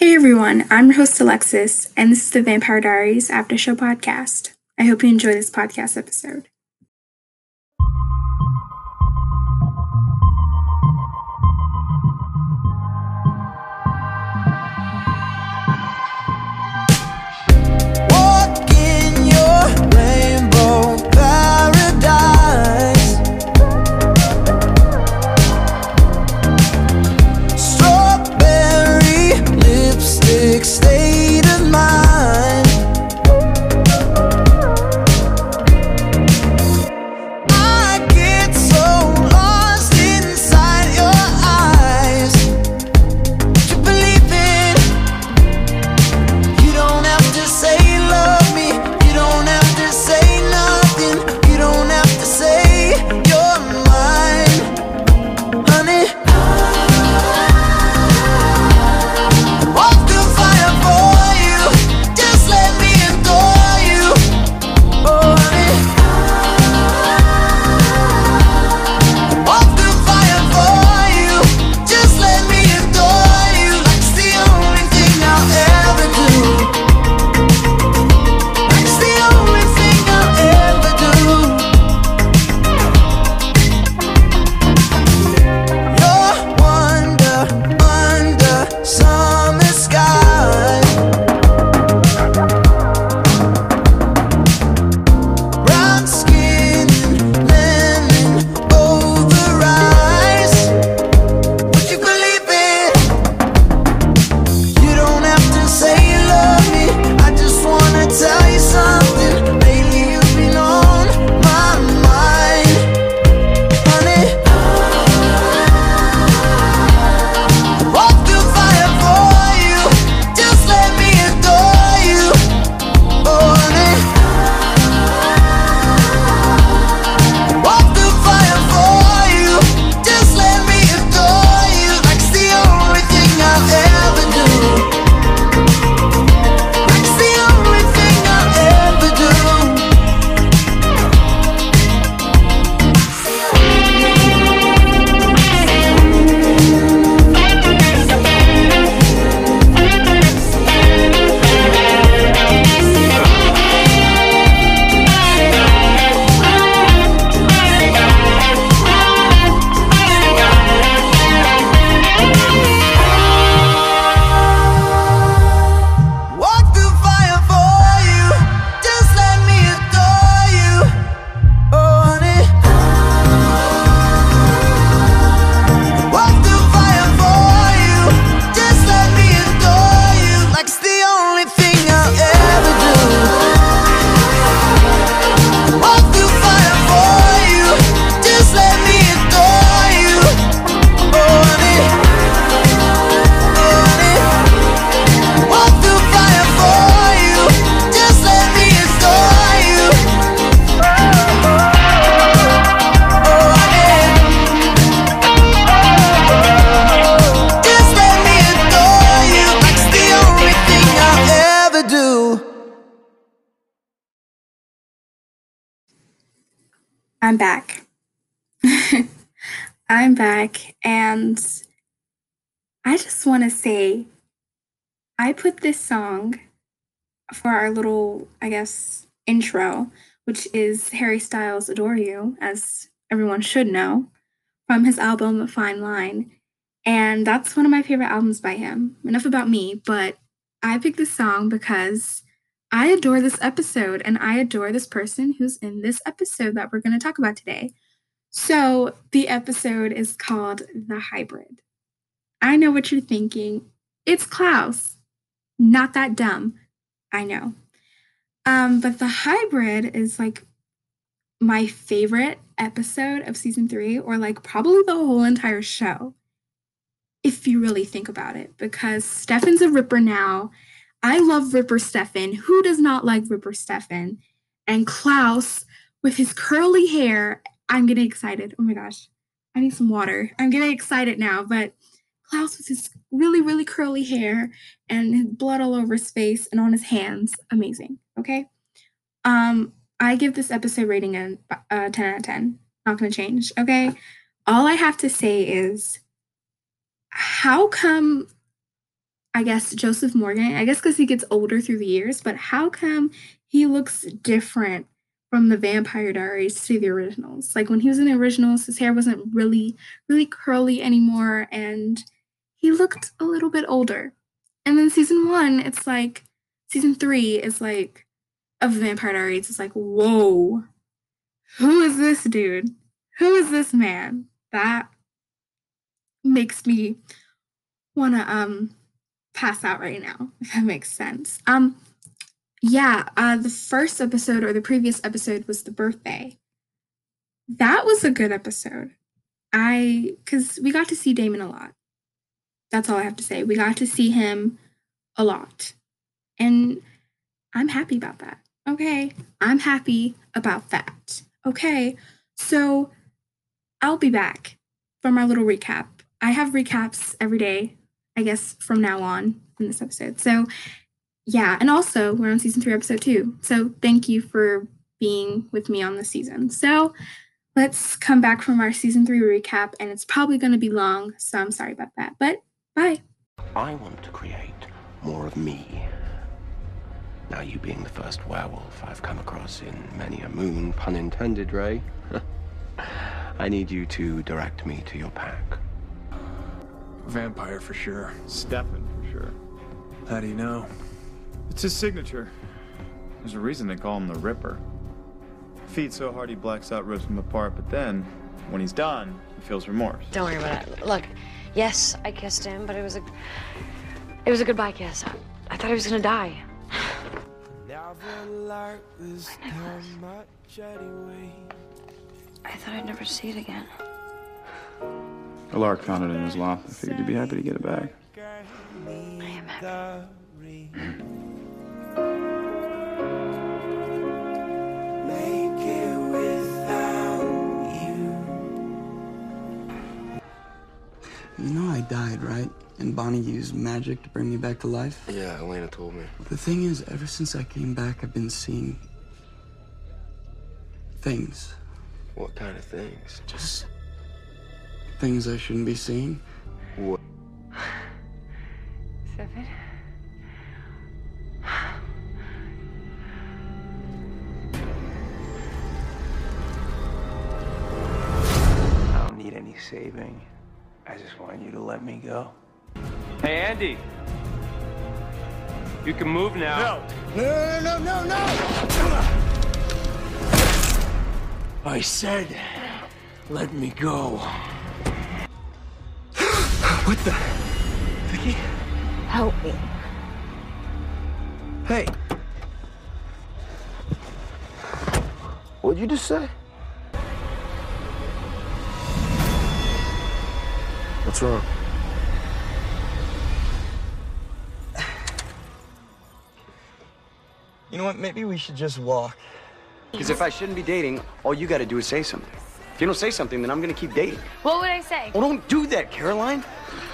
Hey everyone, I'm your host Alexis, and this is the Vampire Diaries After Show podcast. I hope you enjoy this podcast episode. Back. I'm back, and I just want to say I put this song for our little, I guess, intro, which is Harry Styles' Adore You, as everyone should know, from his album Fine Line. And that's one of my favorite albums by him. Enough about me, but I picked this song because I adore this episode and I adore this person who's in this episode that we're going to talk about today. So, the episode is called The Hybrid. I know what you're thinking. It's Klaus. Not that dumb. I know. Um, but The Hybrid is like my favorite episode of season three, or like probably the whole entire show, if you really think about it, because Stefan's a Ripper now. I love Ripper Stefan. Who does not like Ripper Stefan? And Klaus with his curly hair. I'm getting excited. Oh my gosh. I need some water. I'm getting excited now, but Klaus with his really, really curly hair and his blood all over his face and on his hands. Amazing. Okay. Um, I give this episode rating a, a 10 out of 10. Not going to change. Okay. All I have to say is how come I guess Joseph Morgan. I guess because he gets older through the years, but how come he looks different from the Vampire Diaries to the originals? Like when he was in the originals, his hair wasn't really, really curly anymore, and he looked a little bit older. And then season one, it's like season three is like of Vampire Diaries. It's like, whoa, who is this dude? Who is this man? That makes me want to um pass out right now, if that makes sense. Um, yeah, uh, the first episode or the previous episode was the birthday. That was a good episode. I, because we got to see Damon a lot. That's all I have to say. We got to see him a lot. And I'm happy about that. Okay. I'm happy about that. Okay. So I'll be back from our little recap. I have recaps every day I guess, from now on in this episode. So, yeah. And also, we're on season three, episode two. So, thank you for being with me on this season. So, let's come back from our season three recap. And it's probably going to be long. So, I'm sorry about that. But bye. I want to create more of me. Now, you being the first werewolf I've come across in many a moon, pun intended, Ray. I need you to direct me to your pack. Vampire for sure. Stefan, for sure. How do you know? It's his signature. There's a reason they call him the Ripper. Feeds so hard he blacks out, rips him apart, but then, when he's done, he feels remorse. Don't worry about it. Look, yes, I kissed him, but it was a, it was a goodbye kiss. I, I thought he was gonna die. I thought I'd never see it again. Alaric found it in his loft. I figured you'd be happy to get it back. I am happy. You know I died, right? And Bonnie used magic to bring me back to life? Yeah, Elena told me. The thing is, ever since I came back, I've been seeing things. What kind of things? Just things I shouldn't be seeing. What? Stefan? I don't need any saving. I just want you to let me go. Hey, Andie. You can move now. No, no, no, no, no! I said, let me go. What the? Vicki? Help me. Hey. What'd you just say? What's wrong? You know what? Maybe we should just walk. Because if I shouldn't be dating, all you gotta do is say something. If you don't say something, then I'm gonna keep dating. What would I say? Well, don't do that, Caroline.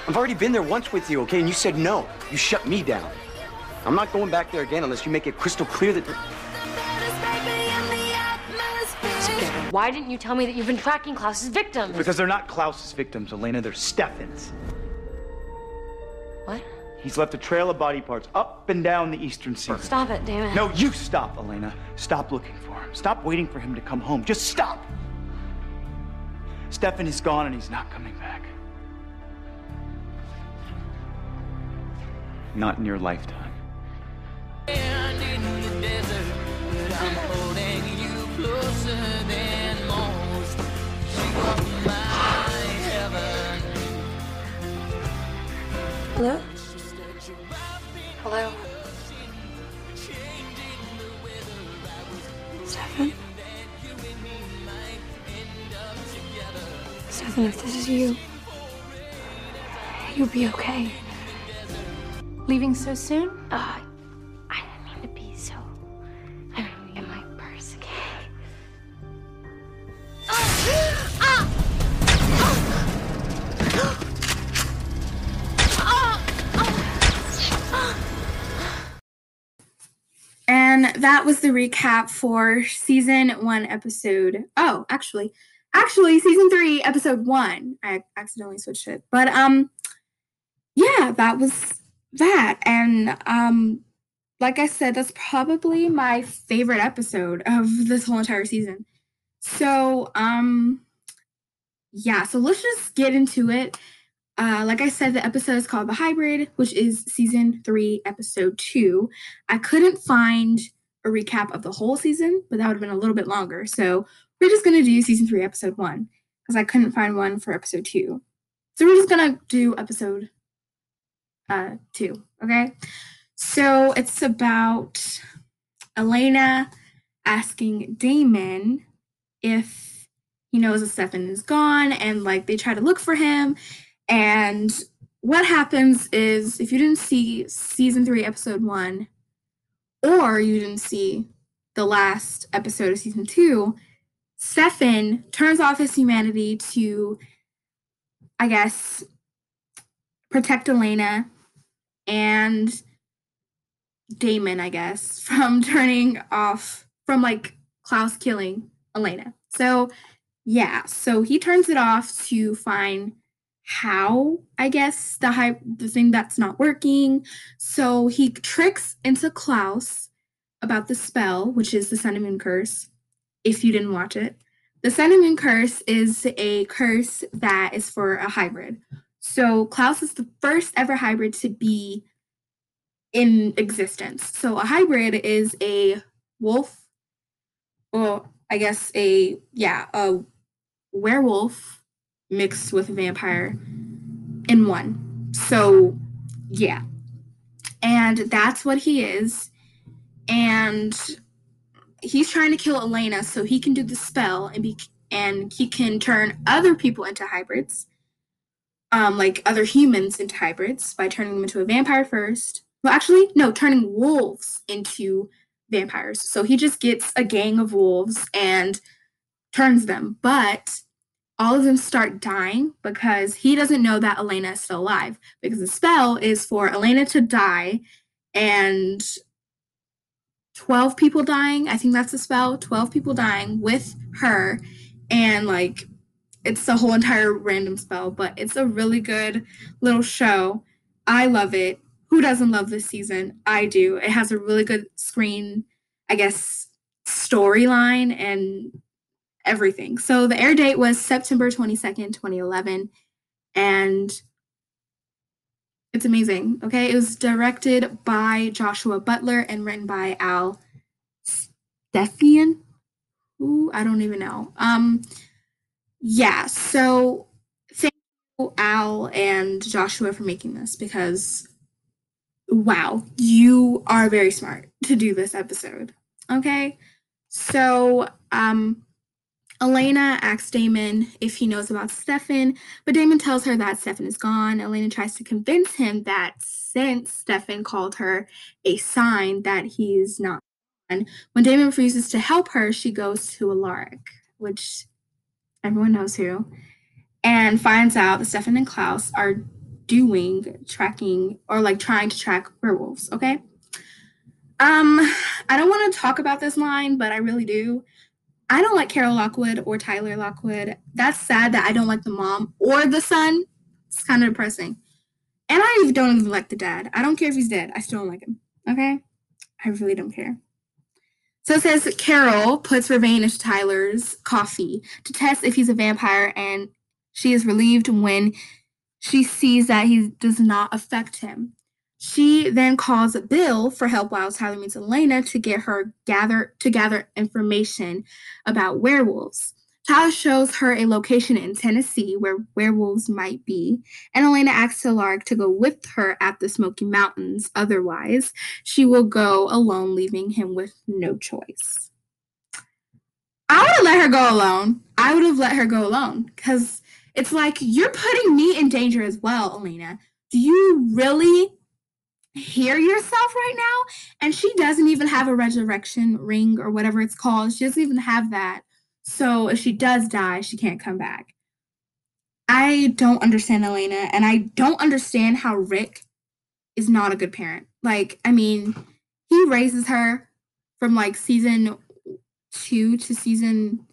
I've already been there once with you, okay? And you said no. You shut me down. I'm not going back there again unless you make it crystal clear that. Why didn't you tell me that you've been tracking Klaus's victims? Because they're not Klaus's victims, Elena. They're Stefan's. What? He's left a trail of body parts up and down the eastern seaboard. Stop it, damn it. No, you stop, Elena. Stop looking for him. Stop waiting for him to come home. Just stop. Stefan is gone and he's not coming back. Not in your lifetime. Hello? Hello? Stefan, if this is you, you'll be okay. Leaving so soon? Uh, I didn't mean to be so. I mean, get my purse, okay? And that was the recap for season one, episode. Oh, actually, actually, season three, episode one. I accidentally switched it, but um, yeah, that was that and um like I said, that's probably my favorite episode of this whole entire season. So, um, yeah, so let's just get into it. Uh, like I said, the episode is called The Hybrid, which is season three, episode two. I couldn't find a recap of the whole season, but that would have been a little bit longer. So we're just going to do season three, episode one, because I couldn't find one for episode two. So we're just going to do episode uh, two, okay? So it's about Elena asking Damon if he knows that Stefan is gone and like they try to look for him. And what happens is if you didn't see season three, episode one, or you didn't see the last episode of season two, Stefan turns off his humanity to, I guess, protect Elena and Damon, I guess, from turning off from like Klaus killing Elena. So, yeah, so he turns it off to find how, I guess, the hype the thing that's not working. So he tricks into Klaus about the spell, which is the Sun and Moon curse. If you didn't watch it, the Sun and Moon curse is a curse that is for a hybrid. So Klaus is the first ever hybrid to be in existence. So a hybrid is a wolf, or I guess a yeah, a werewolf mixed with a vampire in one. So yeah. And that's what he is. And he's trying to kill Elena so he can do the spell and be and he can turn other people into hybrids. Um, like other humans into hybrids by turning them into a vampire first, well, actually, no, turning wolves into vampires. So he just gets a gang of wolves and turns them. But all of them start dying because he doesn't know that Elena is still alive. Because the spell is for Elena to die and 12 people dying. I think that's the spell. 12 people dying with her. And like, it's the whole entire random spell, but it's a really good little show. I love it who doesn't love this season? I do. It has a really good screen, I guess, storyline and everything. So the air date was September 22nd, 2011. And it's amazing. Okay. It was directed by Joshua Butler and written by Al Stephan. Who I don't even know. Um yeah, so thank you, Al and Joshua for making this because wow, you are very smart to do this episode. Okay. So, um, Elena asks Damon if he knows about Stefan, but Damon tells her that Stefan is gone. Elena tries to convince him that since Stefan called her a sign that he's not gone, when Damon refuses to help her, she goes to Alaric, which everyone knows who, and finds out that Stefan and Klaus are doing tracking or like trying to track werewolves, okay? Um, I don't want to talk about this line, but I really do. I don't like Carol Lockwood or Tyler Lockwood. That's sad that I don't like the mom or the son. It's kind of depressing. And I don't even like the dad. I don't care if he's dead. I still don't like him. Okay? I really don't care. So it says Carol puts Vervain into Tyler's coffee to test if he's a vampire, and she is relieved when she sees that he does not affect him. She then calls Bill for help while Tyler meets Elena to get her gather to gather information about werewolves. Tyler shows her a location in Tennessee where werewolves might be, and Elena asks Alaric to go with her at the Smoky Mountains. Otherwise, she will go alone, leaving him with no choice. I would have let her go alone. I would have let her go alone because it's like you're putting me in danger as well, Elena. Do you really hear yourself right now? And she doesn't even have a resurrection ring or whatever it's called. She doesn't even have that. So if she does die, she can't come back. I don't understand Elena, and I don't understand how Rick is not a good parent. Like, I mean, he raises her from like season two to season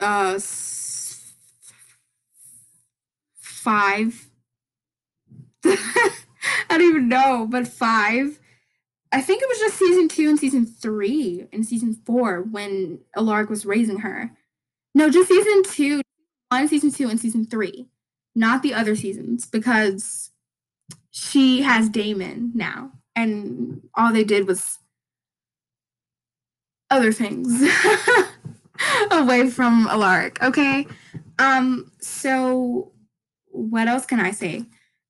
uh five I don't even know, but five. I think it was just season two and season three and season four when Alaric was raising her. No, just season two, one, season two, and season three, not the other seasons because she has Damon now, and all they did was other things away from Alaric. Okay, um, so what else can I say?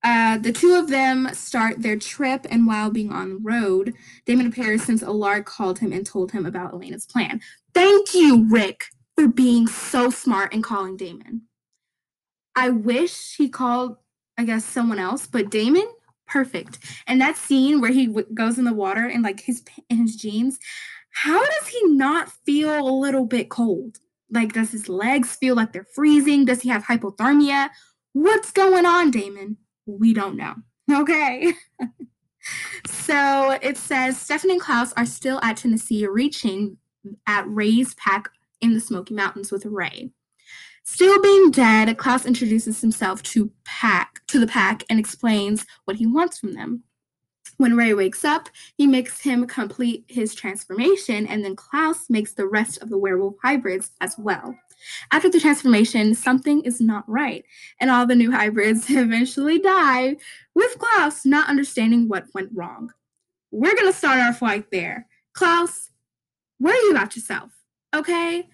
Uh, the two of them start their trip, and while being on the road, Damon appears since Alaric called him and told him about Elena's plan. Thank you, Rick, for being so smart and calling Damon. I wish he called, I guess, someone else, but Damon, perfect. And that scene where he w- goes in the water in like his in his jeans, how does he not feel a little bit cold? Like, does his legs feel like they're freezing? Does he have hypothermia? What's going on, Damon? We don't know. Okay. so it says Stefan and Klaus are still at Tennessee, reaching at Ray's pack in the Smoky Mountains with Ray. Still being dead, Klaus introduces himself to pack to the pack and explains what he wants from them. When Ray wakes up, he makes him complete his transformation, and then Klaus makes the rest of the werewolf hybrids as well. After the transformation, something is not right, and all the new hybrids eventually die, with Klaus not understanding what went wrong. We're gonna start our fight there. Klaus, worry about yourself, okay?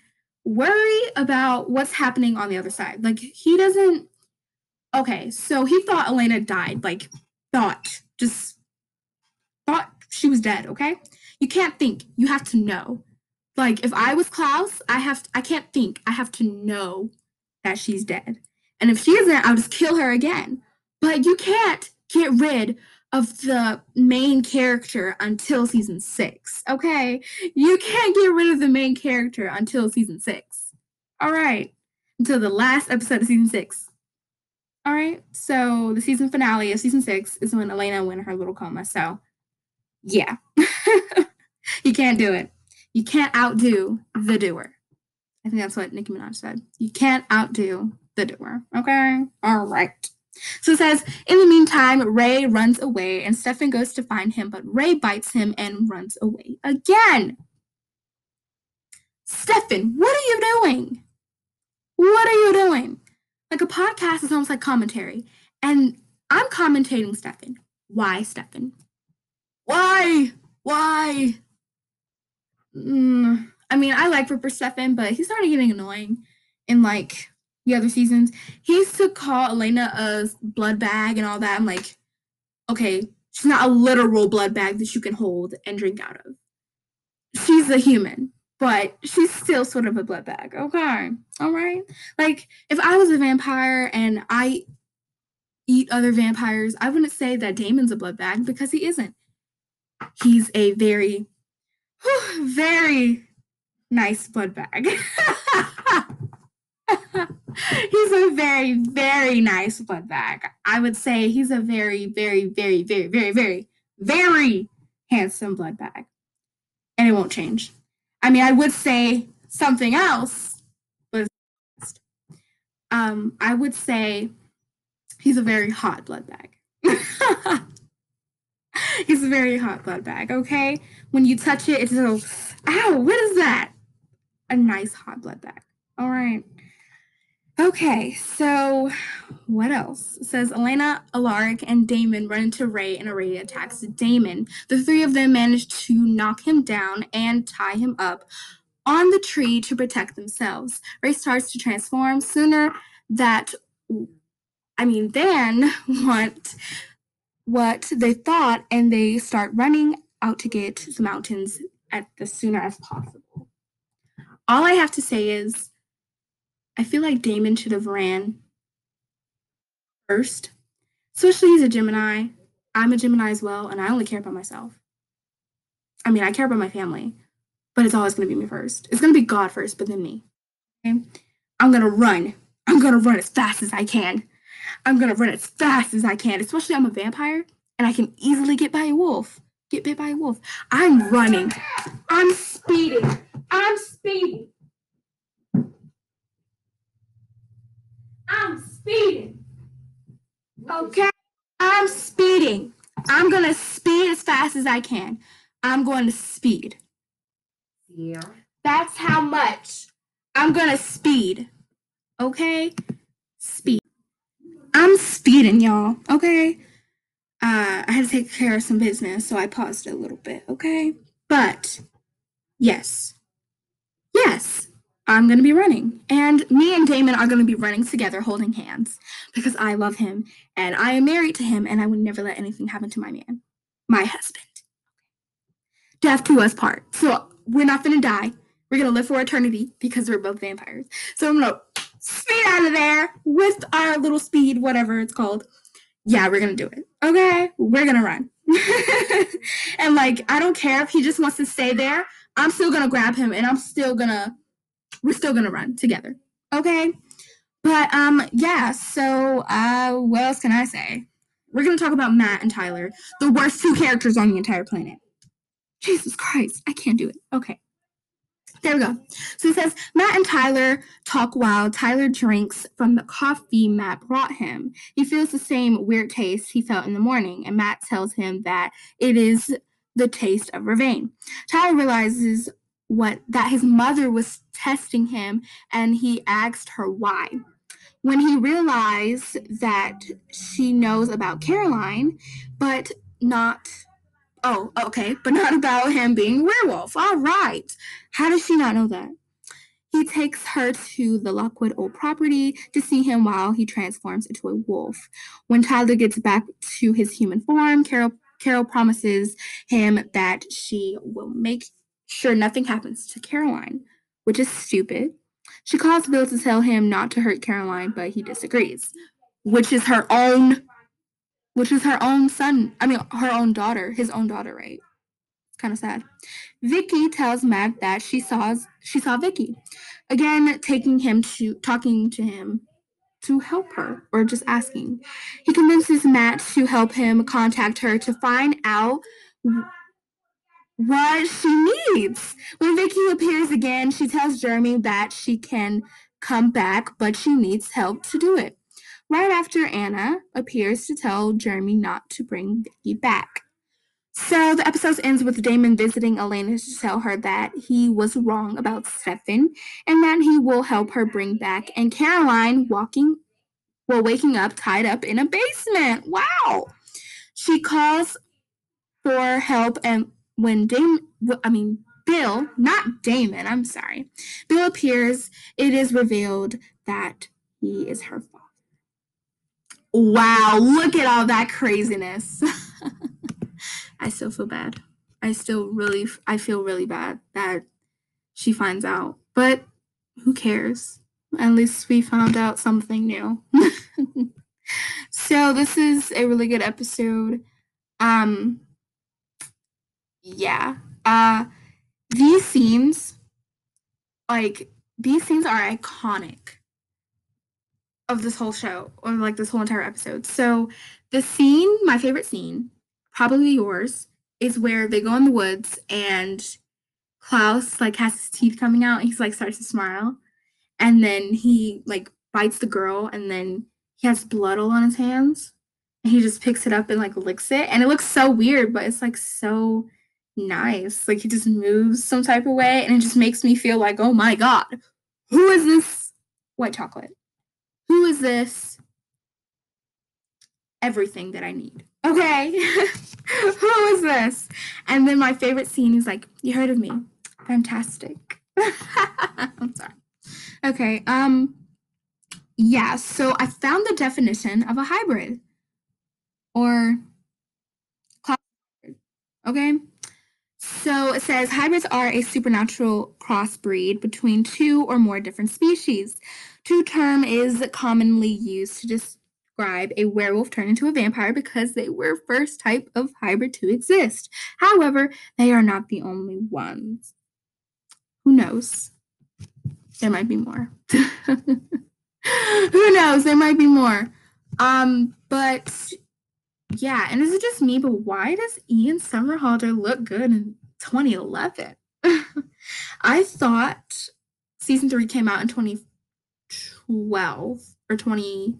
Worry about what's happening on the other side. Like, he doesn't. Okay, so he thought Elena died. Like, thought. Just thought she was dead, okay? You can't think. You have to know. Like if I was Klaus, I have I can't think. I have to know that she's dead. And if she isn't, I'll just kill her again. But you can't get rid of the main character until season 6. Okay? You can't get rid of the main character until season 6. All right. Until the last episode of season 6. All right. So the season finale of season 6 is when Elena went her little coma. So yeah. you can't do it. You can't outdo the doer. I think that's what Nicki Minaj said. You can't outdo the doer. Okay? All right. So it says, in the meantime, Ray runs away and Stefan goes to find him, but Ray bites him and runs away again. Stefan, what are you doing? What are you doing? Like a podcast is almost like commentary. And I'm commentating Stefan. Why, Stefan? Why? Why? Mm, I mean, I like Ripper Stefan, but he's starting getting annoying in like the other seasons. He used to call Elena a blood bag and all that. I'm like, okay, she's not a literal blood bag that you can hold and drink out of. She's a human, but she's still sort of a blood bag. Okay. All right. Like, if I was a vampire and I eat other vampires, I wouldn't say that Damon's a blood bag because he isn't. He's a very very nice blood bag. he's a very, very nice blood bag. I would say he's a very, very, very, very, very, very, very handsome blood bag. And it won't change. I mean, I would say something else, but um, I would say he's a very hot blood bag. he's a very hot blood bag, okay? When you touch it, it's a ow, what is that? A nice hot blood bag. All right. Okay, so what else? It says Elena, Alaric, and Damon run into Ray and Ray attacks Damon. The three of them manage to knock him down and tie him up on the tree to protect themselves. Ray starts to transform sooner that I mean than what what they thought and they start running out to get the mountains at the sooner as possible. All I have to say is I feel like Damon should have ran first. Especially he's a Gemini. I'm a Gemini as well, and I only care about myself. I mean, I care about my family, but it's always going to be me first. It's going to be God first, but then me. Okay? I'm going to run. I'm going to run as fast as I can. I'm going to run as fast as I can, especially I'm a vampire and I can easily get by a wolf. Get bit by a wolf. I'm running. I'm speeding. I'm speeding. I'm speeding. Okay? I'm speeding. I'm gonna speed as fast as I can. I'm going to speed. Yeah. That's how much I'm gonna speed. Okay? Speed. I'm speeding, y'all. Okay? Uh, I had to take care of some business, so I paused a little bit. Okay? But yes, yes, I'm gonna be running, and me and Damon are gonna be running together, holding hands, because I love him and I am married to him, and I would never let anything happen to my man, my husband. Death to us part. So we're not gonna die. We're gonna live for eternity because we're both vampires. So I'm gonna speed out of there with our little speed, whatever it's called. Yeah, we're gonna do it. Okay, we're gonna run. and like, I don't care if he just wants to stay there. I'm still gonna grab him, and I'm still gonna. We're still gonna run together. Okay. But um, yeah. So uh, what else can I say? We're gonna talk about Matt and Tyler, the worst two characters on the entire planet. Jesus Christ, I can't do it. Okay. There we go. So it says Matt and Tyler talk while Tyler drinks from the coffee Matt brought him. He feels the same weird taste he felt in the morning, and Matt tells him that it is the taste of vervain. Tyler realizes what that his mother was testing him, and he asked her why. When he realized that she knows about Caroline, but not Oh, okay, but not about him being werewolf. All right. How does she not know that? He takes her to the Lockwood old property to see him while he transforms into a wolf. When Tyler gets back to his human form, Carol Carol promises him that she will make sure nothing happens to Caroline, which is stupid. She calls Bill to tell him not to hurt Caroline, but he disagrees, which is her own which is her own son. I mean, her own daughter, his own daughter, right? Kind of sad. Vicki tells Matt that she saw she saw Vicki again, taking him to talking to him to help her or just asking. He convinces Matt to help him contact her to find out what she needs. When Vicki appears again, she tells Jeremy that she can come back, but she needs help to do it right after Anna appears to tell Jeremy not to bring Vicki back. So the episode ends with Damon visiting Elena to tell her that he was wrong about Stefan and that he will help her bring back and Caroline walking well waking up tied up in a basement. Wow. She calls for help and when Damon I mean Bill, not Damon, I'm sorry. Bill appears, it is revealed that he is her father. Wow, look at all that craziness. I still feel bad. I still really I feel really bad that she finds out. But who cares? At least we found out something new. so this is a really good episode. Um yeah. Uh these scenes like these scenes are iconic of this whole show or like this whole entire episode. So the scene, my favorite scene, probably yours, is where they go in the woods and Klaus like has his teeth coming out he's like starts to smile. And then he like bites the girl and then he has blood all on his hands. And he just picks it up and like licks it. And it looks so weird, but it's like so nice. Like he just moves some type of way and it just makes me feel like, oh my god, who is this white chocolate? Who is this? Everything that I need. Okay. Who is this? And then my favorite scene is like, you heard of me. Fantastic. I'm sorry. Okay. Um yeah, so I found the definition of a hybrid or okay? So it says hybrids are a supernatural crossbreed between two or more different species. Two term is commonly used to describe a werewolf turned into a vampire because they were first type of hybrid to exist. However, they are not the only ones. Who knows? There might be more. Who knows? There might be more. Um, but yeah, and is it just me? But why does Ian Somerhalder look good in 2011? I thought season three came out in 2012 or 20,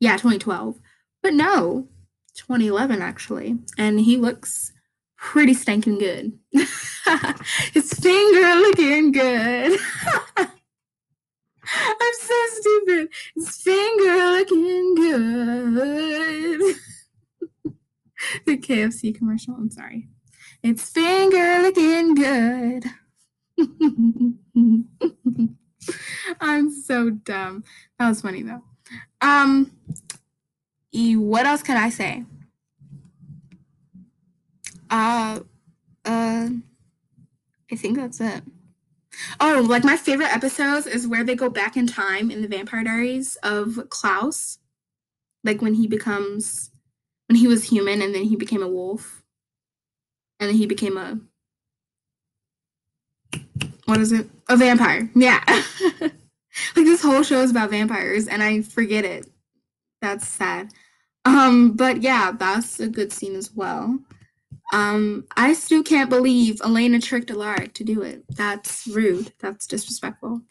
yeah, 2012. But no, 2011 actually, and he looks pretty stinking good. His finger looking good. I'm so stupid. His finger looking good. the KFC commercial. I'm sorry. It's finger looking good. I'm so dumb. That was funny though. Um, what else can I say? Uh, uh, I think that's it. Oh, like my favorite episodes is where they go back in time in the Vampire Diaries of Klaus, like when he becomes when he was human and then he became a wolf, and then he became a what is it? A vampire. Yeah. like this whole show is about vampires and I forget it. That's sad. Um, but yeah, that's a good scene as well. Um, I still can't believe Elena tricked Alaric to do it. That's rude. That's disrespectful.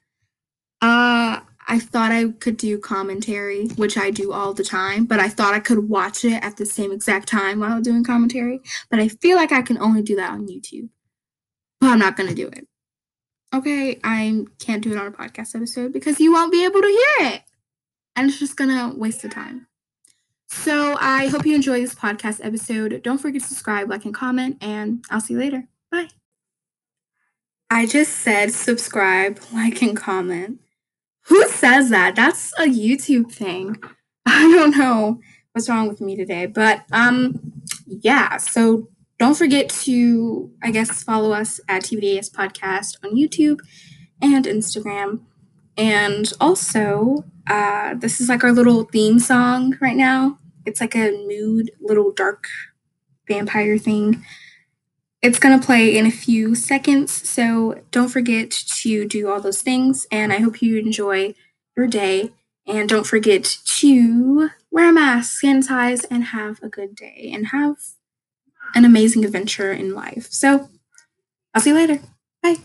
Uh, I thought I could do commentary, which I do all the time, but I thought I could watch it at the same exact time while doing commentary. But I feel like I can only do that on YouTube. But I'm not gonna do it. Okay, I can't do it on a podcast episode because you won't be able to hear it. And it's just gonna waste the time. So I hope you enjoy this podcast episode. Don't forget to subscribe, like, and comment, and I'll see you later. Bye. I just said subscribe, like, and comment. Who says that? That's a YouTube thing. I don't know what's wrong with me today, but um, yeah. So don't forget to, I guess, follow us at TVDAS Podcast on YouTube and Instagram. And also, uh, this is like our little theme song right now. It's like a mood, little dark vampire thing. It's going to play in a few seconds, so don't forget to do all those things. And I hope you enjoy your day. And don't forget to wear a mask, sanitize, and have a good day and have an amazing adventure in life. So I'll see you later. Bye.